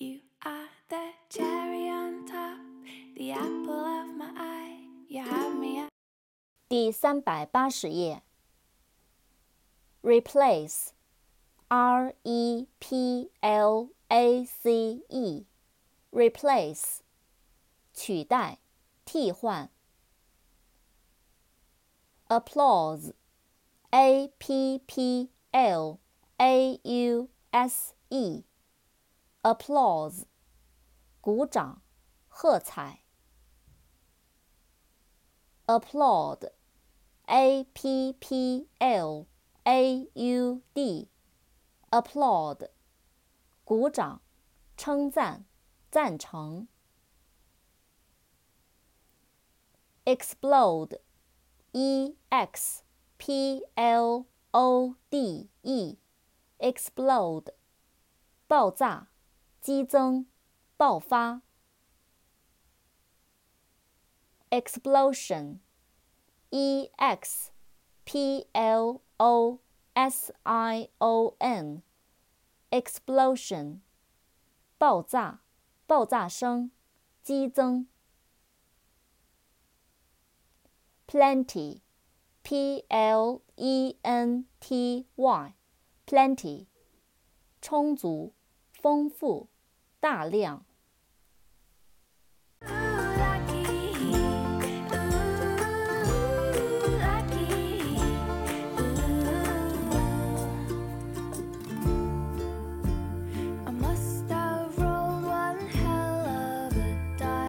You are the cherry on top, the apple of my eye. You have me at 第三百八十页。Replace, R E P L A C E, replace, 取代，替换。Applause, A P P L A U S E, applause, 鼓掌，喝彩。Applaud, A P P L A U D, applaud, 鼓掌，称赞，赞成。Explode, E X P L O D E, explode, 爆炸， 激增，爆发。Explosion, E X P L O S I O N, explosion, 爆炸，爆炸声，激增。Plenty, P L E N T Y, plenty, 充足，丰富，大量。